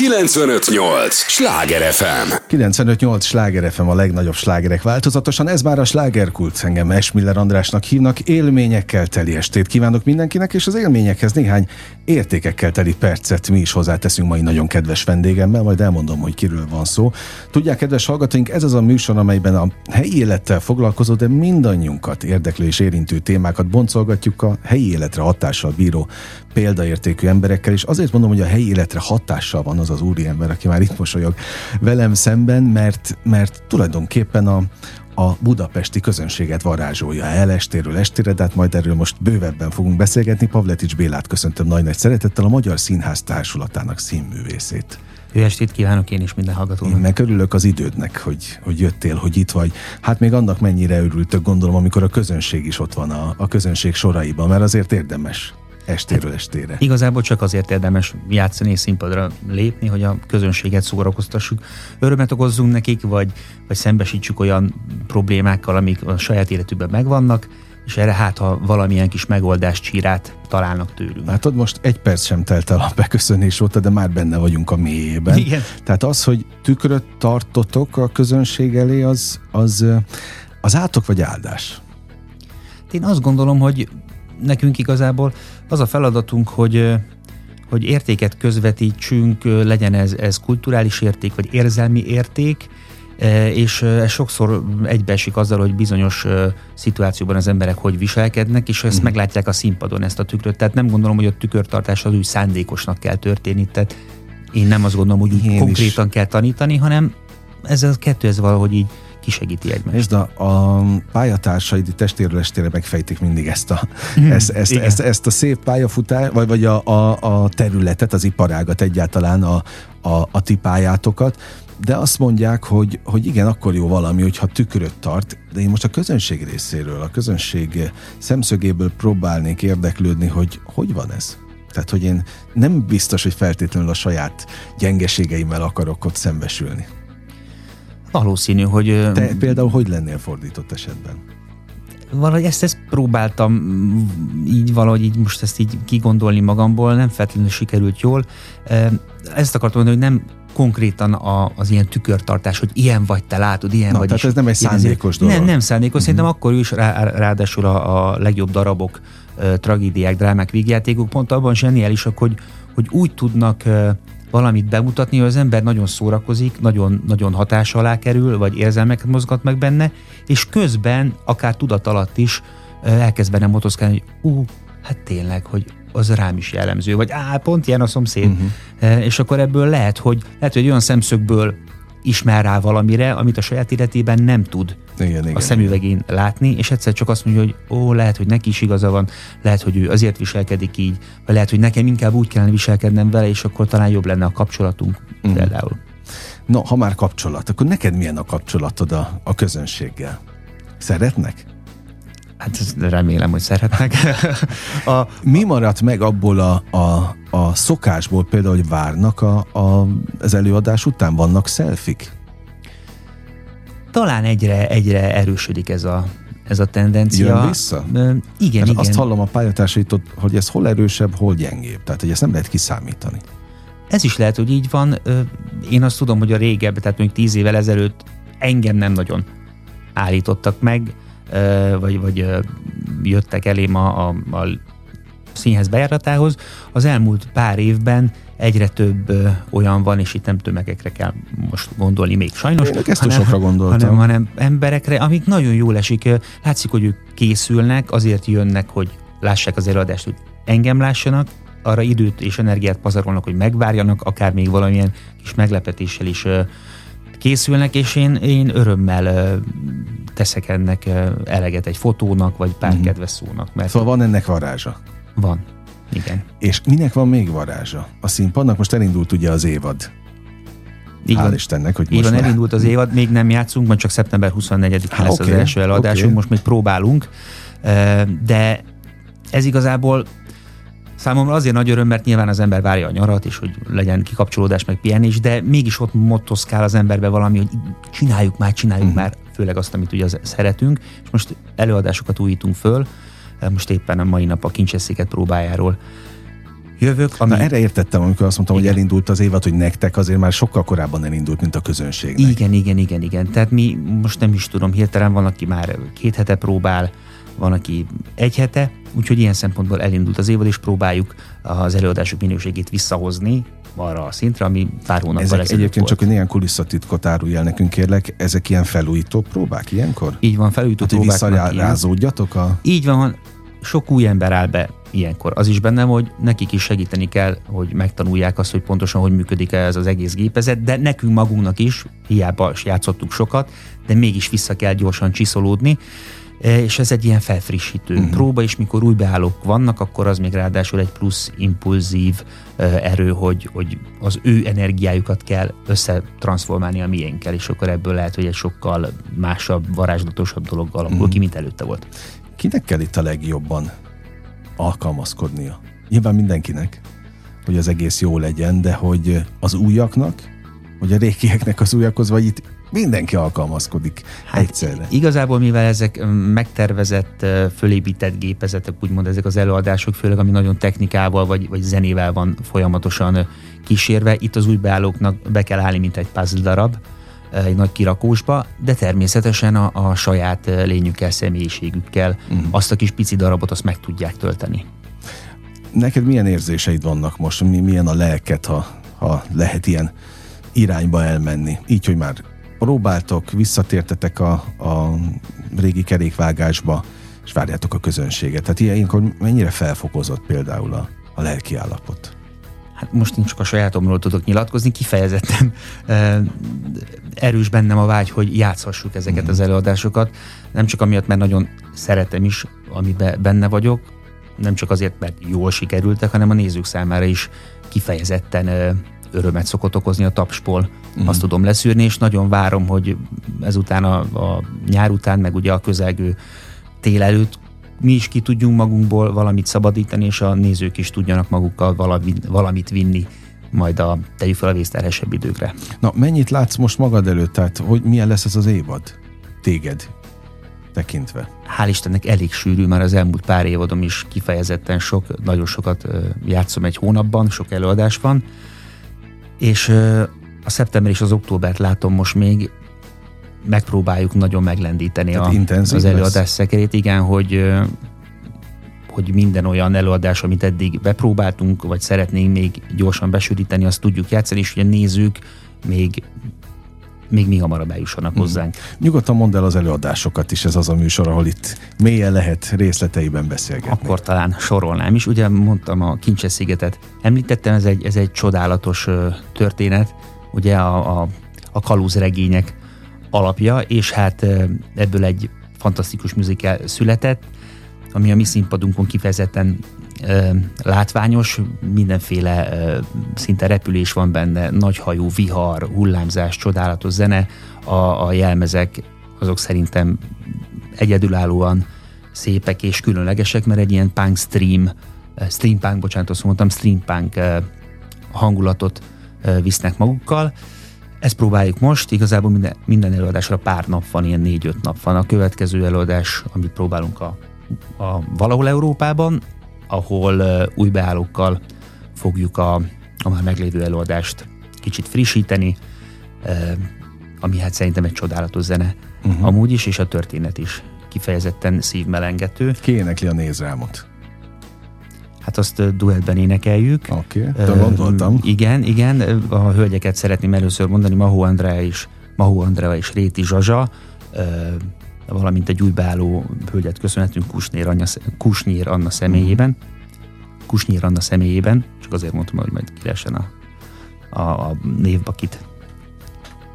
958! Sláger FM! 958! Sláger FM a legnagyobb slágerek változatosan. Ez már a slágerkult. Engem Esmiller Andrásnak hívnak. Élményekkel teli estét kívánok mindenkinek, és az élményekhez néhány értékekkel teli percet mi is hozzáteszünk mai nagyon kedves vendégemmel, majd elmondom, hogy kiről van szó. Tudják, kedves hallgatóink, ez az a műsor, amelyben a helyi élettel foglalkozó, de mindannyiunkat érdeklő és érintő témákat boncolgatjuk a helyi életre hatással bíró példaértékű emberekkel, és azért mondom, hogy a helyi életre hatással van az az úriember, aki már itt mosolyog velem szemben, mert, mert tulajdonképpen a, a budapesti közönséget varázsolja el estéről estére, de hát majd erről most bővebben fogunk beszélgetni. Pavletics Bélát köszöntöm nagy-nagy szeretettel, a Magyar Színház Társulatának színművészét. Jó estét kívánok én is minden hallgatónak. Én meg örülök az idődnek, hogy, hogy jöttél, hogy itt vagy. Hát még annak mennyire örültök, gondolom, amikor a közönség is ott van a, a közönség soraiban, mert azért érdemes estéről estére. Igazából csak azért érdemes játszani és színpadra lépni, hogy a közönséget szórakoztassuk. Örömet okozzunk nekik, vagy, vagy szembesítsük olyan problémákkal, amik a saját életükben megvannak, és erre hát, ha valamilyen kis megoldás csírát találnak tőlünk. Látod, most egy perc sem telt el a beköszönés óta, de már benne vagyunk a mélyében. Igen. Tehát az, hogy tükröt tartotok a közönség elé, az, az, az átok vagy áldás? Én azt gondolom, hogy nekünk igazából az a feladatunk, hogy hogy értéket közvetítsünk, legyen ez, ez kulturális érték, vagy érzelmi érték, és ez sokszor egybeesik azzal, hogy bizonyos szituációban az emberek hogy viselkednek, és ezt mm. meglátják a színpadon, ezt a tükröt. Tehát nem gondolom, hogy a tükörtartás az úgy szándékosnak kell történni, tehát én nem azt gondolom, hogy úgy konkrétan is. kell tanítani, hanem ez a kettő, ez valahogy így kisegíti egymást. És a, a pályatársaid testéről estére megfejtik mindig ezt a, mm, ezt, ezt, ezt, ezt a szép pályafutás, vagy, vagy a, a, a területet, az iparágat egyáltalán, a, a, a ti pályátokat, de azt mondják, hogy, hogy igen, akkor jó valami, hogyha tükröt tart, de én most a közönség részéről, a közönség szemszögéből próbálnék érdeklődni, hogy hogy van ez? Tehát, hogy én nem biztos, hogy feltétlenül a saját gyengeségeimmel akarok ott szembesülni. Valószínű, hogy... Te például hogy lennél fordított esetben? Valahogy ezt, ezt próbáltam mm, így valahogy így most ezt így kigondolni magamból, nem feltétlenül sikerült jól. Ezt akartam mondani, hogy nem konkrétan a, az ilyen tükörtartás, hogy ilyen vagy, te látod, ilyen Na, vagy. Tehát is, ez nem egy szándékos dolog. Nem, nem szándékos, uh-huh. szerintem akkor is rá, ráadásul a, a legjobb darabok, tragédiák, drámák, vígjátékok pont abban zseniálisak, hogy, hogy úgy tudnak valamit bemutatni, hogy az ember nagyon szórakozik, nagyon, nagyon hatás alá kerül, vagy érzelmeket mozgat meg benne, és közben, akár tudat alatt is elkezd benne motoszkálni, hogy ú, hát tényleg, hogy az rám is jellemző, vagy á, pont ilyen a szomszéd. Uh-huh. És akkor ebből lehet, hogy lehet, hogy olyan szemszögből ismer rá valamire, amit a saját életében nem tud igen, igen, a szemüvegén igen. látni, és egyszer csak azt mondja, hogy ó, lehet, hogy neki is igaza van, lehet, hogy ő azért viselkedik így, vagy lehet, hogy nekem inkább úgy kellene viselkednem vele, és akkor talán jobb lenne a kapcsolatunk mm. például. No, ha már kapcsolat, akkor neked milyen a kapcsolatod a, a közönséggel? Szeretnek? Hát remélem, hogy szeretnek. a, Mi maradt meg abból a, a, a szokásból például, hogy várnak a, a, az előadás után? Vannak szelfik? talán egyre, egyre erősödik ez a, ez a tendencia. Jön vissza? igen, igen. Azt hallom a pályatársaitól, hogy ez hol erősebb, hol gyengébb. Tehát, hogy ezt nem lehet kiszámítani. Ez is lehet, hogy így van. Én azt tudom, hogy a régebb, tehát még tíz évvel ezelőtt engem nem nagyon állítottak meg, vagy, vagy jöttek elém a, a, a színhez bejáratához. Az elmúlt pár évben egyre több ö, olyan van, és itt nem tömegekre kell most gondolni még sajnos, Én hanem, hanem, hanem emberekre, amik nagyon jól esik. Látszik, hogy ők készülnek, azért jönnek, hogy lássák az előadást, hogy engem lássanak, arra időt és energiát pazarolnak, hogy megvárjanak, akár még valamilyen kis meglepetéssel is ö, készülnek, és én, én örömmel teszek ennek eleget egy fotónak, vagy pár mm. kedves szónak. Mert szóval van ennek varázsa? Van. Igen. És minek van még varázsa? A színpadnak most elindult ugye az évad. Igen. Hál' Istennek, hogy most Igen, elindult az évad, még nem játszunk, majd csak szeptember 24-én lesz okay, az első eladásunk, okay. most még próbálunk, de ez igazából Számomra azért nagy öröm, mert nyilván az ember várja a nyarat, és hogy legyen kikapcsolódás, meg pihenés, de mégis ott motoszkál az emberbe valami, hogy csináljuk már, csináljuk uh-huh. már, főleg azt, amit ugye szeretünk, és most előadásokat újítunk föl, most éppen a mai nap a kincseszéket próbájáról jövök. Ami... Na erre értettem, amikor azt mondtam, igen. hogy elindult az évad, hogy nektek azért már sokkal korábban elindult, mint a közönségnek. Igen, igen, igen, igen. Tehát mi most nem is tudom, hirtelen van, aki már két hete próbál, van, aki egy hete, úgyhogy ilyen szempontból elindult az évad, és próbáljuk az előadások minőségét visszahozni arra a szintre, ami pár hónappal Ezek egyébként volt. csak, hogy néhány kulisszatitkot árulj el nekünk, kérlek, ezek ilyen felújító próbák ilyenkor? Így van, felújító hát, próbák. Visszarázódjatok a... Így van, sok új ember áll be ilyenkor. Az is bennem, hogy nekik is segíteni kell, hogy megtanulják azt, hogy pontosan hogy működik ez az egész gépezet, de nekünk magunknak is, hiába játszottuk sokat, de mégis vissza kell gyorsan csiszolódni, és ez egy ilyen felfrissítő uh-huh. próba, és mikor új beállók vannak, akkor az még ráadásul egy plusz impulzív e, erő, hogy, hogy az ő energiájukat kell összetransformálni a miénkkel, és akkor ebből lehet, hogy egy sokkal másabb, varázslatosabb dolog alakul uh-huh. ki, mint előtte volt. Kinek kell itt a legjobban alkalmazkodnia? Nyilván mindenkinek, hogy az egész jó legyen, de hogy az újaknak, hogy a rékieknek az újakhoz, vagy itt mindenki alkalmazkodik hát egyszerre. Igazából, mivel ezek megtervezett, fölépített gépezetek, úgymond ezek az előadások, főleg ami nagyon technikával vagy, vagy zenével van folyamatosan kísérve, itt az új beállóknak be kell állni, mint egy puzzle darab, egy nagy kirakósba, de természetesen a, a saját lényükkel, személyiségükkel uh-huh. azt a kis pici darabot azt meg tudják tölteni. Neked milyen érzéseid vannak most? Milyen a lelket, ha, ha lehet ilyen irányba elmenni? Így, hogy már próbáltok, visszatértetek a, a régi kerékvágásba, és várjátok a közönséget. Tehát ilyenkor mennyire felfokozott például a, a lelki állapot? hát most én csak a sajátomról tudok nyilatkozni, kifejezetten erős bennem a vágy, hogy játszhassuk ezeket mm. az előadásokat, nem csak amiatt, mert nagyon szeretem is, amiben benne vagyok, nem csak azért, mert jól sikerültek, hanem a nézők számára is kifejezetten örömet szokott okozni a tapsból, mm. azt tudom leszűrni, és nagyon várom, hogy ezután a, a nyár után, meg ugye a közelgő tél előtt mi is ki tudjunk magunkból valamit szabadítani, és a nézők is tudjanak magukkal valamit, valamit vinni majd a tegyük fel a vészterhesebb időkre. Na, mennyit látsz most magad előtt, tehát hogy milyen lesz ez az évad? Téged tekintve? Hál' Istennek elég sűrű, már az elmúlt pár évadom is kifejezetten sok, nagyon sokat játszom egy hónapban, sok előadás van, és a szeptember és az októbert látom most még, megpróbáljuk nagyon meglendíteni a, az előadás lesz. szekerét, igen, hogy hogy minden olyan előadás, amit eddig bepróbáltunk, vagy szeretnénk még gyorsan besűríteni, azt tudjuk játszani, és hogy a nézők még még mi hamarabb eljussanak hmm. hozzánk. Nyugodtan mondd el az előadásokat is, ez az a műsor, ahol itt mélyen lehet részleteiben beszélgetni. Akkor talán sorolnám is. Ugye mondtam a Kincses szigetet, említettem, ez egy, ez egy csodálatos történet, ugye a, a, a kalózregények alapja, és hát ebből egy fantasztikus műzikál született, ami a mi színpadunkon kifejezetten látványos, mindenféle szinte repülés van benne, nagyhajú, vihar, hullámzás, csodálatos zene, a, a jelmezek azok szerintem egyedülállóan szépek és különlegesek, mert egy ilyen punk stream, stream punk, bocsánat, azt mondtam, stream punk hangulatot visznek magukkal, ezt próbáljuk most, igazából minden, minden előadásra pár nap van, ilyen négy-öt nap van. A következő előadás, amit próbálunk a, a valahol Európában, ahol uh, új beállókkal fogjuk a, a már meglévő előadást kicsit frissíteni, uh, ami hát szerintem egy csodálatos zene uh-huh. amúgy is, és a történet is kifejezetten szívmelengető. Ki énekli a nézrámot? hát azt duettben énekeljük. Oké, okay, gondoltam. Igen, igen, a hölgyeket szeretném először mondani, Mahó Andrea és Mahó Andrea és Réti Zsazsa, valamint egy új beálló hölgyet köszönhetünk Kusnér, Anna, Kusnyír Anna személyében. Kusnyír Anna személyében, csak azért mondtam, hogy majd kiresen a, a, a névbakit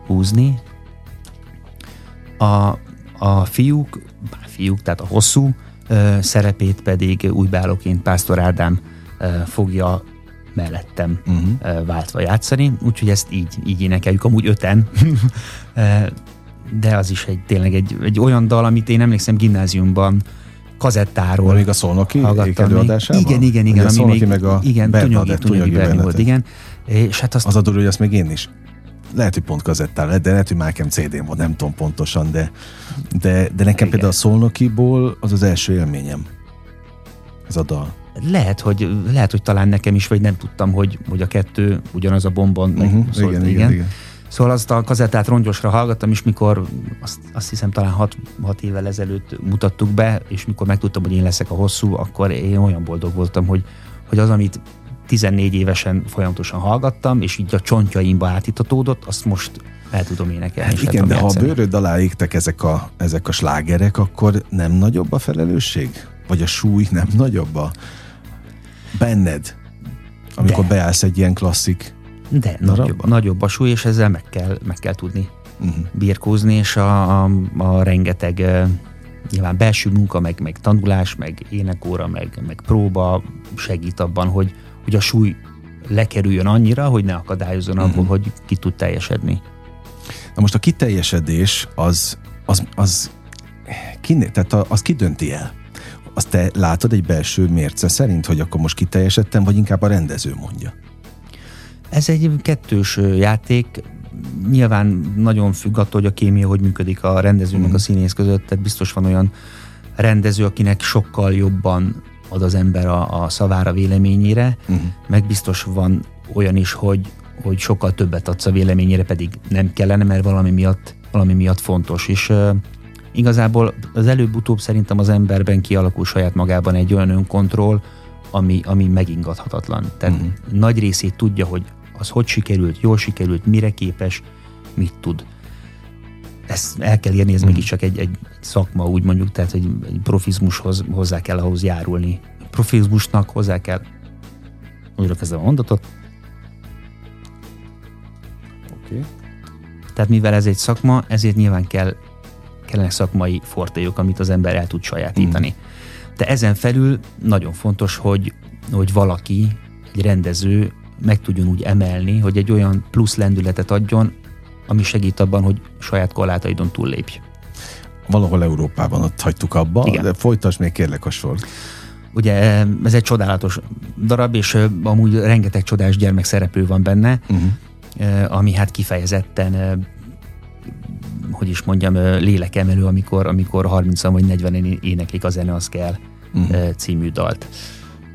húzni. A, a fiúk, fiúk, tehát a hosszú szerepét pedig új beállóként Pásztor Ádám fogja mellettem uh-huh. váltva játszani, úgyhogy ezt így, így énekeljük, amúgy öten, de az is egy, tényleg egy, egy olyan dal, amit én emlékszem gimnáziumban kazettáról. Még a Szolnoki előadásában? Igen, igen, igen. Ami még, meg a igen, Tunyagi, Tunyagi Berni volt, igen. És hát azt, az a durva, hogy azt még én is lehet, hogy pont kazettál lett, de lehet, hogy Mákem CD-n volt, nem tudom pontosan, de, de, de nekem Igen. például a Szolnokiból az az első élményem. Ez a dal. lehet, hogy, lehet, hogy talán nekem is, vagy nem tudtam, hogy, hogy a kettő ugyanaz a bombon. Uh-huh, szóval, igen, igen, igen, igen. Szóval azt a kazettát rongyosra hallgattam, és mikor azt, azt hiszem talán hat, hat évvel ezelőtt mutattuk be, és mikor megtudtam, hogy én leszek a hosszú, akkor én olyan boldog voltam, hogy, hogy az, amit 14 évesen folyamatosan hallgattam, és így a csontjaimba átitatódott, azt most el tudom énekelni. Hát igen, de ha a bőröd alá égtek ezek a, ezek a slágerek, akkor nem nagyobb a felelősség? Vagy a súly nem nagyobb a benned, amikor de. beállsz egy ilyen klasszik De, nagyobb, nagyobb a súly, és ezzel meg kell, meg kell tudni uh-huh. birkózni, és a, a, a rengeteg nyilván belső munka, meg, meg tanulás, meg énekóra, meg, meg próba segít abban, hogy, hogy a súly lekerüljön annyira, hogy ne akadályozzon uh-huh. abból, hogy ki tud teljesedni. Na most a kiteljesedés az, az, az, ki, tehát az ki dönti el? Azt te látod egy belső mérce szerint, hogy akkor most kiteljesedtem, vagy inkább a rendező mondja? Ez egy kettős játék, nyilván nagyon függ attól, hogy a kémia hogy működik a rendezőnek uh-huh. a színész között, tehát biztos van olyan rendező, akinek sokkal jobban ad az ember a, a szavára véleményére, uh-huh. meg biztos van olyan is, hogy, hogy sokkal többet adsz a véleményére, pedig nem kellene, mert valami miatt, valami miatt fontos. És uh, igazából az előbb-utóbb szerintem az emberben kialakul saját magában egy olyan önkontroll, ami, ami megingathatatlan. Tehát uh-huh. nagy részét tudja, hogy az hogy sikerült, jól sikerült, mire képes, mit tud. Ezt el kell érni, ez uh-huh. mégiscsak egy, egy szakma, úgy mondjuk, tehát egy, egy profizmushoz hozzá kell ahhoz járulni. Profizmusnak hozzá kell, újra kezdem a mondatot, Okay. Tehát mivel ez egy szakma, ezért nyilván kell, kellenek szakmai fortélyok, amit az ember el tud sajátítani. Mm. De ezen felül nagyon fontos, hogy, hogy valaki, egy rendező meg tudjon úgy emelni, hogy egy olyan plusz lendületet adjon, ami segít abban, hogy saját korlátaidon túllépj. Valahol Európában ott hagytuk abba, Igen. de folytasd még kérlek a sort. Ugye ez egy csodálatos darab, és amúgy rengeteg csodás gyermek szereplő van benne, uh-huh ami hát kifejezetten hogy is mondjam, lélekemelő, amikor, amikor 30 vagy 40 éneklik a zene, az kell uh-huh. című dalt.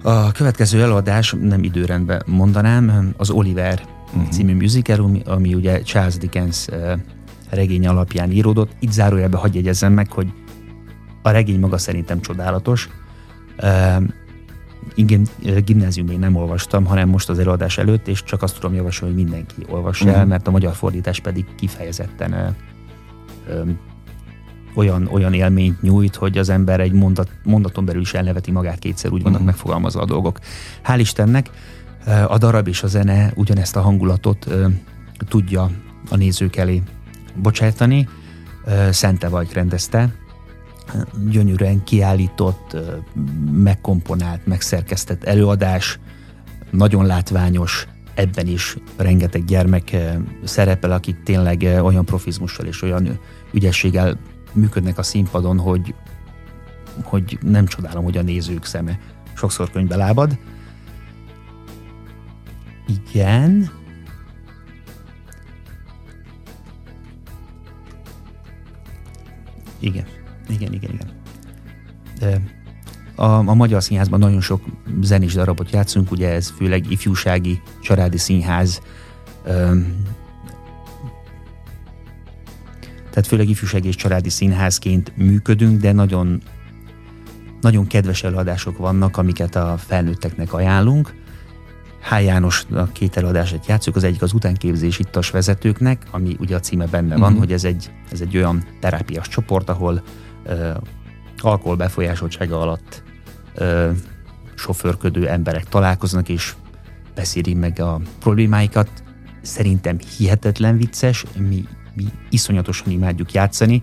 A következő előadás, nem időrendben mondanám, az Oliver uh-huh. című musical, ami, ami ugye Charles Dickens regény alapján íródott. Itt zárójelbe hagyj jegyezzem meg, hogy a regény maga szerintem csodálatos igen, gimnázium még nem olvastam, hanem most az előadás előtt, és csak azt tudom javasolni, hogy mindenki olvassa uh-huh. el, mhm. mert a magyar fordítás pedig kifejezetten olyan, olyan élményt nyújt, hogy az ember egy mondat, mondaton belül is elneveti magát kétszer, úgy vannak uh-huh. megfogalmazva a dolgok. Hál' Istennek a darab és a zene ugyanezt a hangulatot ö, tudja a nézők elé bocsátani. Szente vagy rendezte, gyönyörűen kiállított, megkomponált, megszerkesztett előadás, nagyon látványos, ebben is rengeteg gyermek szerepel, akik tényleg olyan profizmussal és olyan ügyességgel működnek a színpadon, hogy, hogy nem csodálom, hogy a nézők szeme sokszor könyvbe lábad. Igen. Igen. Igen, igen, igen. De a, a Magyar Színházban nagyon sok zenés darabot játszunk, ugye ez főleg ifjúsági, családi színház, tehát főleg ifjúsági és családi színházként működünk, de nagyon, nagyon kedves előadások vannak, amiket a felnőtteknek ajánlunk. H. János a két előadását játszunk, az egyik az utánképzés ittas vezetőknek, ami ugye a címe benne van, uh-huh. hogy ez egy, ez egy olyan terápiás csoport, ahol alkohol befolyásoltsága alatt ö, sofőrködő emberek találkoznak, és beszélik meg a problémáikat. Szerintem hihetetlen vicces, mi, mi iszonyatosan imádjuk játszani.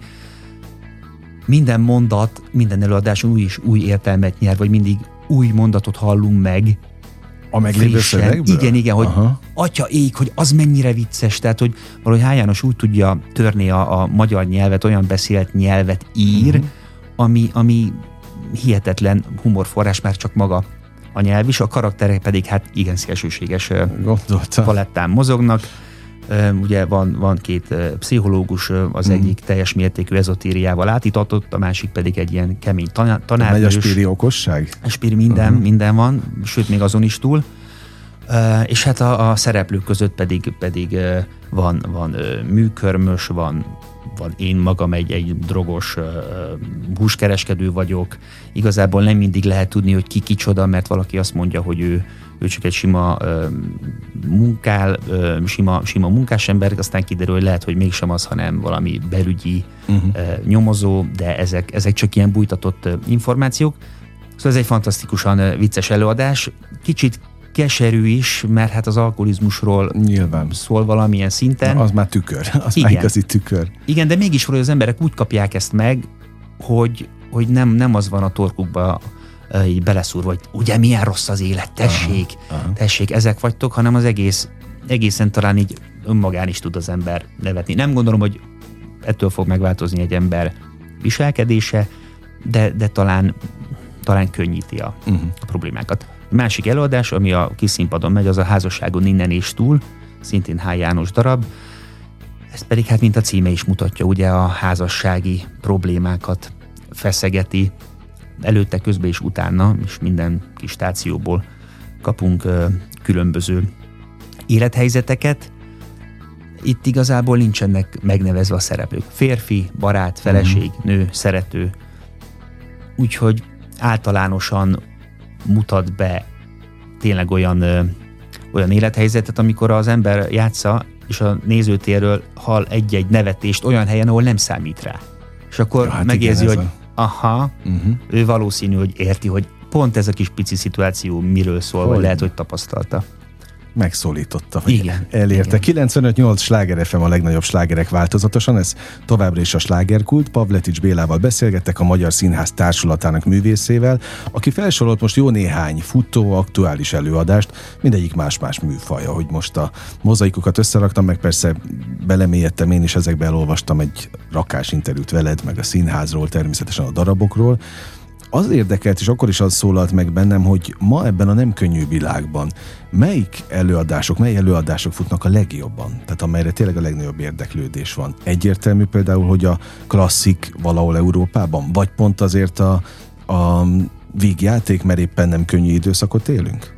Minden mondat, minden előadáson új és új értelmet nyer, vagy mindig új mondatot hallunk meg, a meglévő szövegből? Igen, igen, hogy Aha. atya ég, hogy az mennyire vicces, tehát hogy valahogy H. János úgy tudja törni a, a magyar nyelvet, olyan beszélt nyelvet ír, uh-huh. ami, ami hihetetlen humorforrás már csak maga a nyelv is, a karakterek pedig hát igen szélsőséges palettán mozognak. Ugye van, van két pszichológus, az mm. egyik teljes mértékű ezotériával átítatott, a másik pedig egy ilyen kemény tanár. Megy a spíri okosság? A spíri minden, uh-huh. minden van, sőt még azon is túl. És hát a, a szereplők között pedig, pedig van, van műkörmös, van, van én magam egy, egy drogos uh, húskereskedő vagyok. Igazából nem mindig lehet tudni, hogy ki kicsoda, mert valaki azt mondja, hogy ő, ő csak egy sima uh, munkál, uh, sima, sima munkás ember, aztán kiderül, hogy lehet, hogy mégsem az, hanem valami belügyi uh-huh. uh, nyomozó, de ezek, ezek csak ilyen bújtatott uh, információk. Szóval ez egy fantasztikusan uh, vicces előadás. Kicsit keserű is, mert hát az alkoholizmusról Nyilván. szól valamilyen szinten. Na, az már tükör, az Igen. már igazi tükör. Igen, de mégis hogy az emberek úgy kapják ezt meg, hogy, hogy nem, nem az van a torkukba így beleszúrva, hogy ugye milyen rossz az élet, tessék, aha, aha. tessék, ezek vagytok, hanem az egész, egészen talán így önmagán is tud az ember nevetni. Nem gondolom, hogy ettől fog megváltozni egy ember viselkedése, de, de talán, talán könnyíti a, uh-huh. a problémákat. A másik előadás, ami a kis színpadon megy, az a házasságon innen és túl, szintén H. János darab. Ez pedig hát, mint a címe is mutatja, ugye a házassági problémákat feszegeti, előtte, közben és utána, és minden kis stációból kapunk ö, különböző élethelyzeteket. Itt igazából nincsenek megnevezve a szereplők. Férfi, barát, feleség, mm. nő, szerető. Úgyhogy általánosan mutat be tényleg olyan, ö, olyan élethelyzetet, amikor az ember játsza, és a nézőtérről hall egy-egy nevetést olyan helyen, ahol nem számít rá. És akkor ja, hát megérzi, igen, hogy a... aha, uh-huh. ő valószínű, hogy érti, hogy pont ez a kis pici szituáció miről szól, vagy lehet, hogy tapasztalta megszólította, vagy igen, elérte. 95-8 sláger FM a legnagyobb slágerek változatosan, ez továbbra is a slágerkult. Pavletics Bélával beszélgettek a Magyar Színház Társulatának művészével, aki felsorolt most jó néhány futó, aktuális előadást, mindegyik más-más műfaja, hogy most a mozaikokat összeraktam, meg persze belemélyedtem én is ezekbe, elolvastam egy rakás interjút veled, meg a színházról, természetesen a darabokról, az érdekelt, és akkor is az szólalt meg bennem, hogy ma ebben a nem könnyű világban melyik előadások, mely előadások futnak a legjobban? Tehát amelyre tényleg a legnagyobb érdeklődés van. Egyértelmű például, hogy a klasszik valahol Európában, vagy pont azért a, a vígjáték, mert éppen nem könnyű időszakot élünk?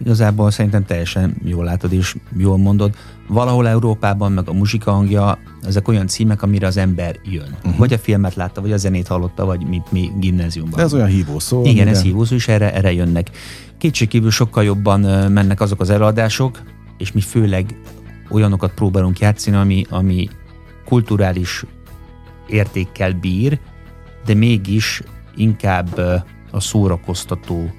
Igazából szerintem teljesen jól látod és jól mondod. Valahol Európában meg a muzsika hangja, ezek olyan címek, amire az ember jön. Uh-huh. Vagy a filmet látta, vagy a zenét hallotta, vagy mint mi gimnáziumban. De ez olyan hívó szó. Igen, minden... ez hívó szó, és erre, erre jönnek. Kétségkívül sokkal jobban mennek azok az előadások, és mi főleg olyanokat próbálunk játszani, ami, ami kulturális értékkel bír, de mégis inkább a szórakoztató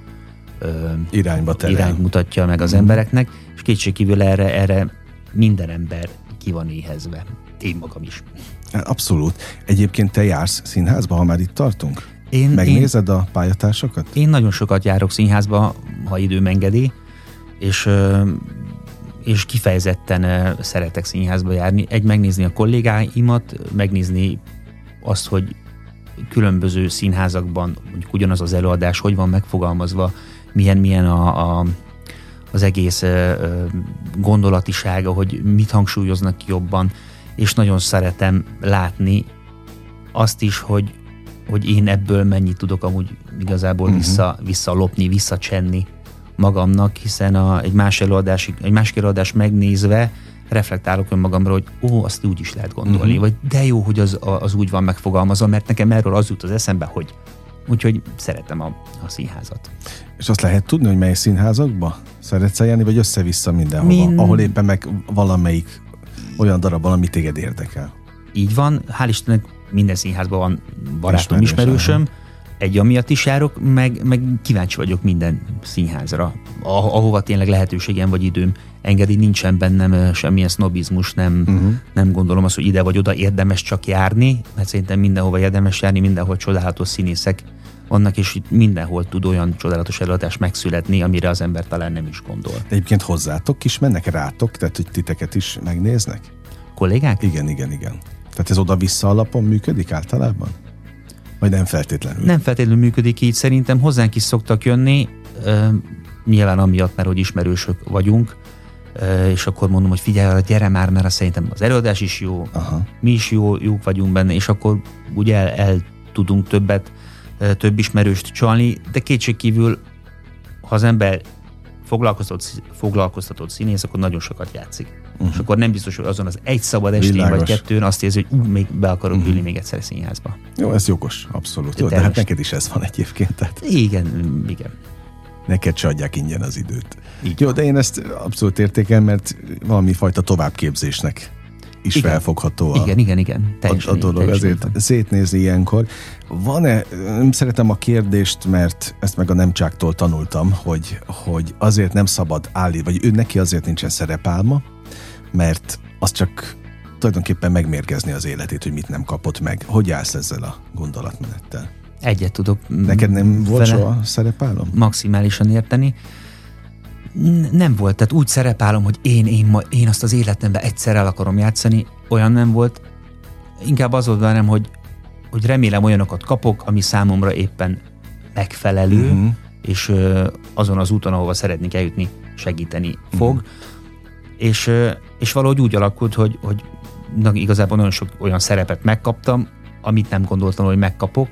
irányba terel. irányt mutatja meg az mm. embereknek, és kétségkívül erre, erre minden ember ki van éhezve. Én magam is. Abszolút. Egyébként te jársz színházba, ha már itt tartunk? Én, Megnézed én, a pályatársakat? Én nagyon sokat járok színházba, ha időm engedi, és és kifejezetten szeretek színházba járni. Egy, megnézni a kollégáimat, megnézni azt, hogy különböző színházakban mondjuk ugyanaz az előadás hogy van megfogalmazva, milyen, milyen a, a, az egész ö, gondolatisága, hogy mit hangsúlyoznak jobban, és nagyon szeretem látni azt is, hogy, hogy én ebből mennyit tudok amúgy igazából uh-huh. vissza, visszalopni, visszacsenni magamnak, hiszen a, egy, más előadás, egy másik előadás megnézve reflektálok önmagamra, hogy ó, azt úgy is lehet gondolni, uh-huh. vagy de jó, hogy az, az úgy van megfogalmazva, mert nekem erről az jut az eszembe, hogy Úgyhogy szeretem a, a színházat. És azt lehet tudni, hogy mely színházakba szeretsz eljárni, vagy össze-vissza mindenhova, Min... ahol éppen meg valamelyik olyan darab ami téged érdekel? Így van, hál' Istennek minden színházban van barátom, ismerősöm, egy amiatt is járok, meg, meg kíváncsi vagyok minden színházra, ahova tényleg lehetőségem vagy időm engedi, nincsen bennem semmilyen sznobizmus, nem, uh-huh. nem gondolom azt, hogy ide vagy oda érdemes csak járni, mert szerintem mindenhova érdemes járni, mindenhol csodálatos színészek vannak, és itt mindenhol tud olyan csodálatos előadás megszületni, amire az ember talán nem is gondol. De egyébként hozzátok is mennek rátok, tehát hogy titeket is megnéznek? Kollégák? Igen, igen, igen. Tehát ez oda-vissza alapon működik általában? Vagy nem feltétlenül? Nem feltétlenül működik így. Szerintem hozzánk is szoktak jönni, nyilván amiatt, mert hogy ismerősök vagyunk, és akkor mondom, hogy figyelj, gyere már, mert szerintem az előadás is jó, Aha. mi is jó, jók vagyunk benne, és akkor ugye el, el tudunk többet, több ismerőst csalni, de kétségkívül, ha az ember foglalkoztatott, foglalkoztatott színész, akkor nagyon sokat játszik. Uh-huh. És akkor nem biztos, hogy azon az egy szabad estén vagy kettőn azt érzi, hogy ú, még be akarok uh-huh. ülni még egyszer a színházba. Jó, ez jogos, abszolút. Jó, de hát neked is ez van egyébként. Tehát... Igen, igen. Neked se adják ingyen az időt. Így Jó, de én ezt abszolút értékelem, mert valami fajta továbbképzésnek is igen. felfogható a, igen, igen, igen. Teljesen, a, a dolog. Azért mondtam. szétnézni ilyenkor. Van-e, nem szeretem a kérdést, mert ezt meg a nemcsáktól tanultam, hogy, hogy azért nem szabad állni, vagy ő neki azért nincsen szerepálma, mert az csak tulajdonképpen megmérgezni az életét, hogy mit nem kapott meg. Hogy állsz ezzel a gondolatmenettel? Egyet tudok. Neked nem volt soha szerepálom? Maximálisan érteni nem volt, tehát úgy szerepálom, hogy én, én, ma, én azt az életemben egyszer el akarom játszani, olyan nem volt. Inkább az volt bennem, hogy, hogy remélem olyanokat kapok, ami számomra éppen megfelelő, uh-huh. és ö, azon az úton, ahova szeretnék eljutni, segíteni uh-huh. És, és valahogy úgy alakult, hogy, hogy na, igazából nagyon sok olyan szerepet megkaptam, amit nem gondoltam, hogy megkapok,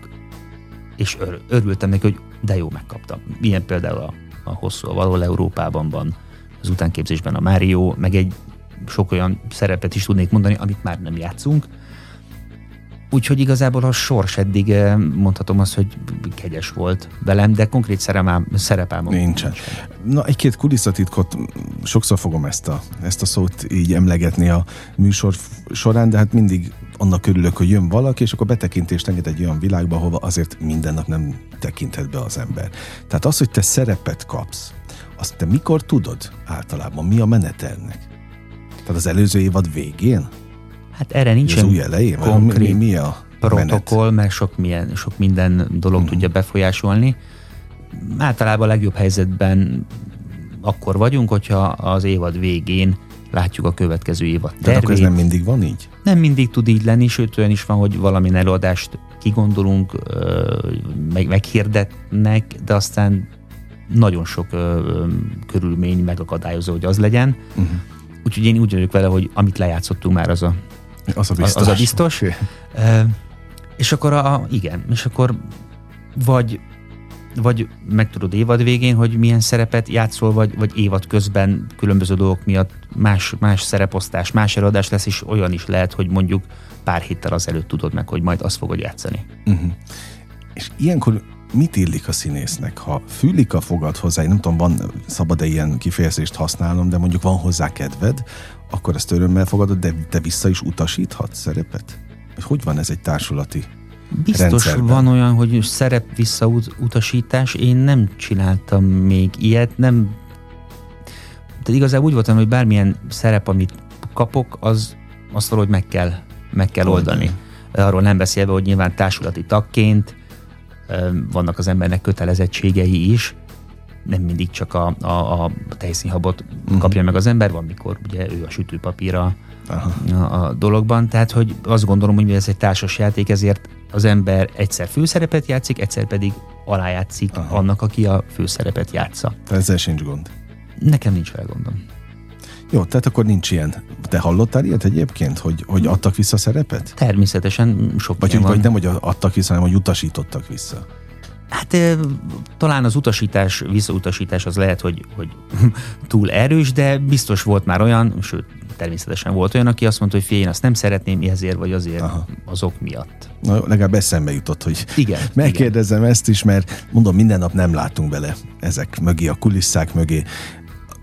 és ör, örültem neki, hogy de jó, megkaptam. Ilyen például a a hosszú, valahol Európában van az utánképzésben a Mário, meg egy sok olyan szerepet is tudnék mondani, amit már nem játszunk. Úgyhogy igazából a sors eddig eh, mondhatom azt, hogy kegyes volt velem, de konkrét szerepám, szerepám nincsen. Na, egy-két kulisszatitkot, sokszor fogom ezt a, ezt a szót így emlegetni a műsor során, de hát mindig annak örülök, hogy jön valaki, és akkor betekintést enged egy olyan világba, ahova azért minden nap nem tekinthet be az ember. Tehát az, hogy te szerepet kapsz, azt te mikor tudod általában? Mi a menetelnek? Tehát az előző évad végén? Hát erre nincs az új elején? Konkrét mi, mi a protokoll, menet? mert sok, milyen, sok minden dolog uh-huh. tudja befolyásolni. Általában a legjobb helyzetben akkor vagyunk, hogyha az évad végén látjuk a következő évad tervét. Tehát akkor ez nem mindig van így? Nem mindig tud így lenni, sőt olyan is van, hogy valami előadást kigondolunk, meg, meghirdetnek, de aztán nagyon sok ö, körülmény megakadályozza, hogy az legyen. Uh-huh. Úgyhogy én úgy vagyok vele, hogy amit lejátszottunk már, az a, az a biztos. Az a biztos. Okay. E, és akkor a, igen, és akkor vagy vagy megtudod évad végén, hogy milyen szerepet játszol, vagy, vagy évad közben különböző dolgok miatt más, más szereposztás, más előadás lesz, és olyan is lehet, hogy mondjuk pár héttel azelőtt tudod meg, hogy majd azt fogod játszani. Uh-huh. És ilyenkor mit illik a színésznek? Ha fülik a fogad hozzá, nem tudom, van szabad-e ilyen kifejezést használnom, de mondjuk van hozzá kedved, akkor ezt örömmel fogadod, de te vissza is utasíthatsz szerepet? Hogy van ez egy társulati Biztos rendszerben. van olyan, hogy szerep visszautasítás, én nem csináltam még ilyet, nem tehát igazából úgy voltam, hogy bármilyen szerep, amit kapok, az azt valahogy meg kell, meg kell oldani. Arról nem beszélve, hogy nyilván társulati tagként vannak az embernek kötelezettségei is, nem mindig csak a, a, a tejszínhabot uh-huh. kapja meg az ember, van mikor ugye ő a sütőpapíra a, a dologban, tehát hogy azt gondolom, hogy ez egy társas játék, ezért az ember egyszer főszerepet játszik, egyszer pedig alájátszik Aha. annak, aki a főszerepet játsza. Ezzel sincs gond. Nekem nincs vele gondom. Jó, tehát akkor nincs ilyen. Te hallottál ilyet egyébként, hogy, hogy adtak vissza szerepet? Természetesen sok vagy, hogy, vagy nem, hogy adtak vissza, hanem hogy utasítottak vissza. Hát talán az utasítás, visszautasítás az lehet, hogy, hogy túl erős, de biztos volt már olyan, sőt, természetesen volt olyan, aki azt mondta, hogy én azt nem szeretném, ezért vagy azért Aha. azok miatt. Na, legalább eszembe jutott, hogy igen, megkérdezem igen. ezt is, mert mondom, minden nap nem látunk bele ezek mögé, a kulisszák mögé.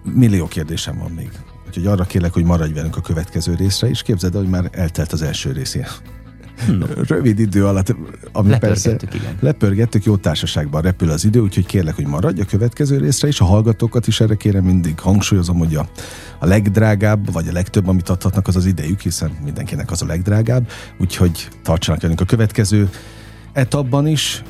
Millió kérdésem van még. Úgyhogy arra kérlek, hogy maradj velünk a következő részre, és képzeld, hogy már eltelt az első részén. No. Rövid idő alatt, ami persze igen. lepörgettük, jó társaságban repül az idő, úgyhogy kérlek, hogy maradj a következő részre, és a hallgatókat is erre kérem mindig hangsúlyozom, hogy a, a legdrágább, vagy a legtöbb, amit adhatnak, az az idejük, hiszen mindenkinek az a legdrágább, úgyhogy tartsanak velünk a következő etapban is,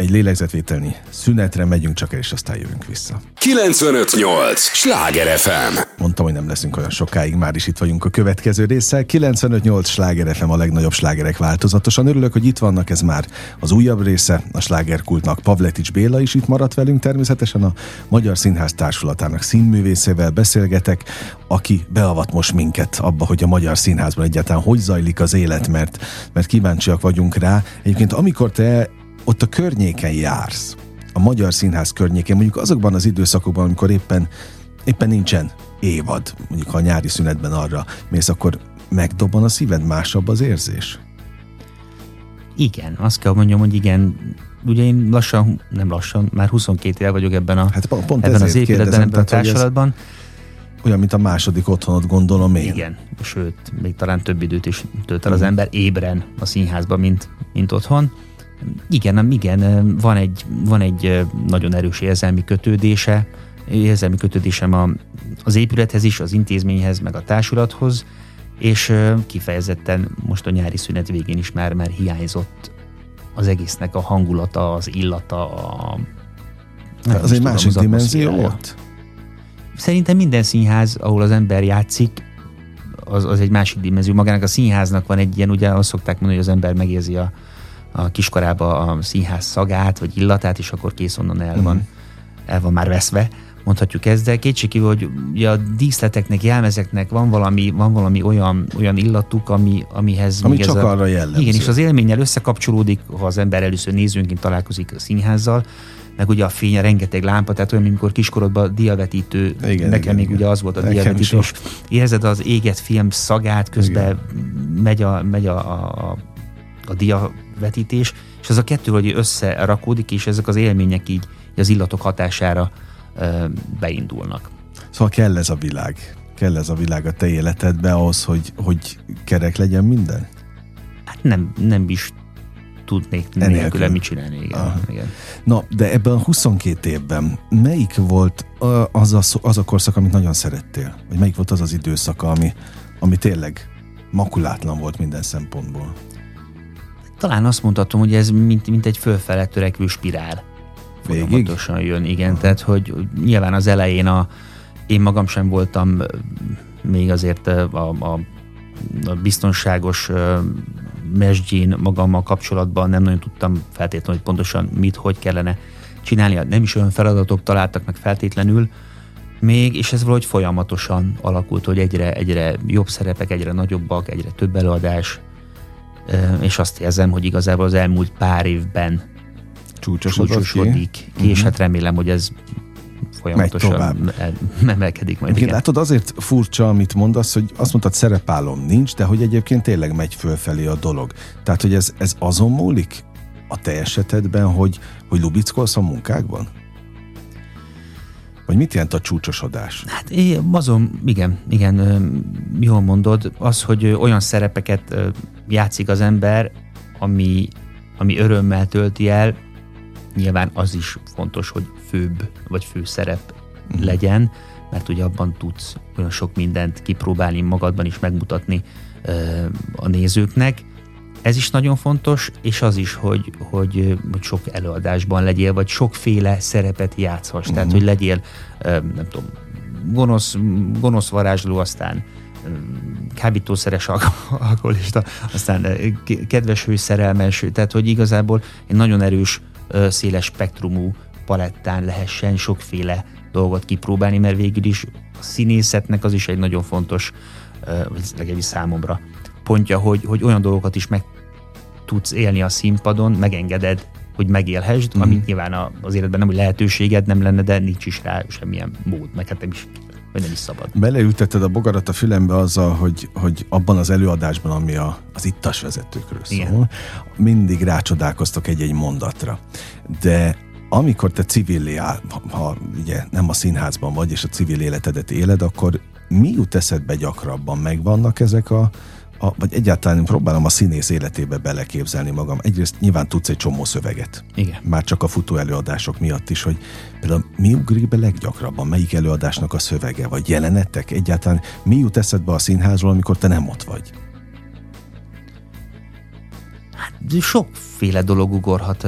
egy lélegzetvételni szünetre megyünk csak el, és aztán jövünk vissza. 958! Sláger FM! Mondtam, hogy nem leszünk olyan sokáig, már is itt vagyunk a következő résszel. 958 Sláger FM a legnagyobb slágerek változatosan. Örülök, hogy itt vannak, ez már az újabb része a slágerkultnak. Pavletics Béla is itt maradt velünk, természetesen a Magyar Színház Társulatának színművészével beszélgetek, aki beavat most minket abba, hogy a Magyar Színházban egyáltalán hogy zajlik az élet, mert, mert kíváncsiak vagyunk rá. Egyébként amikor te ott a környéken jársz, a Magyar Színház környékén, mondjuk azokban az időszakokban, amikor éppen, éppen nincsen évad, mondjuk ha a nyári szünetben arra mész, akkor megdobban a szíved, másabb az érzés? Igen, azt kell mondjam, hogy igen, ugye én lassan, nem lassan, már 22 éve vagyok ebben, a, hát pont ebben az épületben, ebben a társulatban. Olyan, mint a második otthonot gondolom én. Igen, sőt, még talán több időt is tölt el az mhm. ember ébren a színházban, mint, mint otthon. Igen, igen, van egy, van egy nagyon erős érzelmi kötődése, érzelmi kötődésem a, az épülethez is, az intézményhez, meg a társulathoz, és kifejezetten most a nyári szünet végén is már, már hiányzott az egésznek a hangulata, az illata, a... Az egy másik dimenzió ott? Szerintem minden színház, ahol az ember játszik, az, az egy másik dimenzió. Magának a színháznak van egy ilyen, ugye azt szokták mondani, hogy az ember megérzi a, a kiskorába a színház szagát, vagy illatát, és akkor kész onnan el van, uh-huh. el van már veszve mondhatjuk ezt, de kétségkívül, hogy ugye a díszleteknek, jelmezeknek van valami, van valami olyan, olyan illatuk, ami, amihez... Ami csak ez a, arra jellemző. Igen, és az élménnyel összekapcsolódik, ha az ember először nézőnként találkozik a színházzal, meg ugye a fény, a rengeteg lámpa, tehát olyan, amikor kiskorodban diavetítő, igen, nekem igen, még igen. ugye az volt a diavetítő, és érzed az éget film szagát, közben igen. megy a, megy a, a, a diavetítés, és ez a kettő, hogy összerakódik, és ezek az élmények így az illatok hatására beindulnak. Szóval kell ez a világ, kell ez a világ a te életedbe ahhoz, hogy, hogy kerek legyen minden? Hát nem, nem is tudnék nélküle mit csinálni. Igen, igen. Na, de ebben a 22 évben melyik volt az a, az a korszak, amit nagyon szerettél? Vagy melyik volt az az időszak, ami, ami tényleg makulátlan volt minden szempontból? Talán azt mondhatom, hogy ez mint, mint egy fölfele törekvő spirál folyamatosan jön, igen. Aha. Tehát, hogy nyilván az elején a, én magam sem voltam még azért a, a, a biztonságos mesdjén magammal kapcsolatban nem nagyon tudtam feltétlenül, hogy pontosan mit, hogy kellene csinálni. Nem is olyan feladatok találtak meg feltétlenül, még, és ez valahogy folyamatosan alakult, hogy egyre, egyre jobb szerepek, egyre nagyobbak, egyre több előadás, és azt érzem, hogy igazából az elmúlt pár évben csúcsosodik ki, és mhm. hát remélem, hogy ez folyamatosan emelkedik majd. Igen, látod, azért furcsa, amit mondasz, hogy azt mondtad, szerepálom nincs, de hogy egyébként tényleg megy fölfelé a dolog. Tehát, hogy ez, ez azon múlik a te esetedben, hogy, hogy lubickolsz a munkákban? Vagy mit jelent a csúcsosodás? Hát azon, igen, igen, jól mondod, az, hogy olyan szerepeket játszik az ember, ami, ami örömmel tölti el, Nyilván az is fontos, hogy főbb vagy főszerep uh-huh. legyen, mert ugye abban tudsz olyan sok mindent kipróbálni magadban is megmutatni ö, a nézőknek. Ez is nagyon fontos, és az is, hogy, hogy, hogy sok előadásban legyél, vagy sokféle szerepet játszhass. Uh-huh. Tehát, hogy legyél, nem tudom, gonosz, gonosz varázsló, aztán kábítószeres alkoholista, aztán kedves hőszerelmes, tehát hogy igazából egy nagyon erős széles spektrumú palettán lehessen sokféle dolgot kipróbálni, mert végül is a színészetnek az is egy nagyon fontos, legalábbis számomra pontja, hogy, hogy olyan dolgokat is meg tudsz élni a színpadon, megengeded, hogy megélhessd, mm. amit nyilván az életben nem, hogy lehetőséged nem lenne, de nincs is rá semmilyen mód, meg hát nem is vagy nem is szabad. Beleültetted a bogarat a fülembe azzal, hogy, hogy abban az előadásban, ami a, az ittas vezetőkről szól, Igen. mindig rácsodálkoztok egy-egy mondatra. De amikor te civil áll, ha, ha ugye nem a színházban vagy, és a civil életedet éled, akkor mi jut eszedbe gyakrabban? Megvannak ezek a, a, vagy egyáltalán próbálom a színész életébe beleképzelni magam. Egyrészt nyilván tudsz egy csomó szöveget. Igen. Már csak a futó előadások miatt is, hogy például mi ugrik be leggyakrabban, melyik előadásnak a szövege, vagy jelenetek egyáltalán, mi jut eszedbe a színházról, amikor te nem ott vagy? Hát sokféle dolog ugorhat